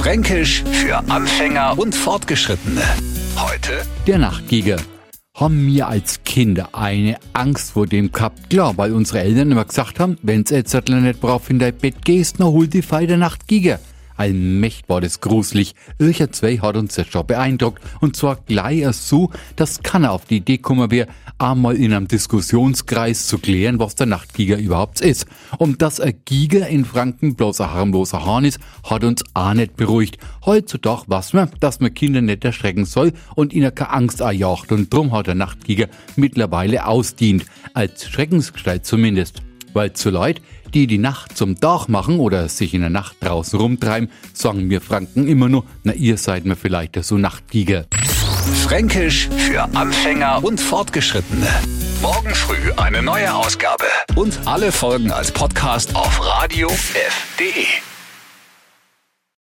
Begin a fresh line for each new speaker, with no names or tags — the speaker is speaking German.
Fränkisch für Anfänger und Fortgeschrittene. Heute
Der Nachtgiger. Haben wir als Kinder eine Angst vor dem gehabt? Klar, weil unsere Eltern immer gesagt haben, wenn's jetzt nicht brav in dein Bett gehst, na hol die Fei der Nachtgiger. Allmächt war das gruselig. Ircher zwei hat uns das schon beeindruckt. Und zwar gleich so, dass keiner auf die Idee kommen wäre, einmal in einem Diskussionskreis zu klären, was der Nachtgiger überhaupt ist. Und dass ein Giger in Franken bloß ein harmloser Hahn ist, hat uns auch nicht beruhigt. Heutzutage weiß man, dass man Kinder nicht erschrecken soll und ihnen keine Angst einjagt. Und drum hat der Nachtgiger mittlerweile ausdient. Als Schreckensgestalt zumindest. Weil zu Leute, die die Nacht zum Tag machen oder sich in der Nacht draußen rumtreiben, sagen wir Franken immer nur, na ihr seid mir vielleicht so Nachtgiger.
Fränkisch für Anfänger und Fortgeschrittene. Morgen früh eine neue Ausgabe. Und alle Folgen als Podcast auf radiof.de.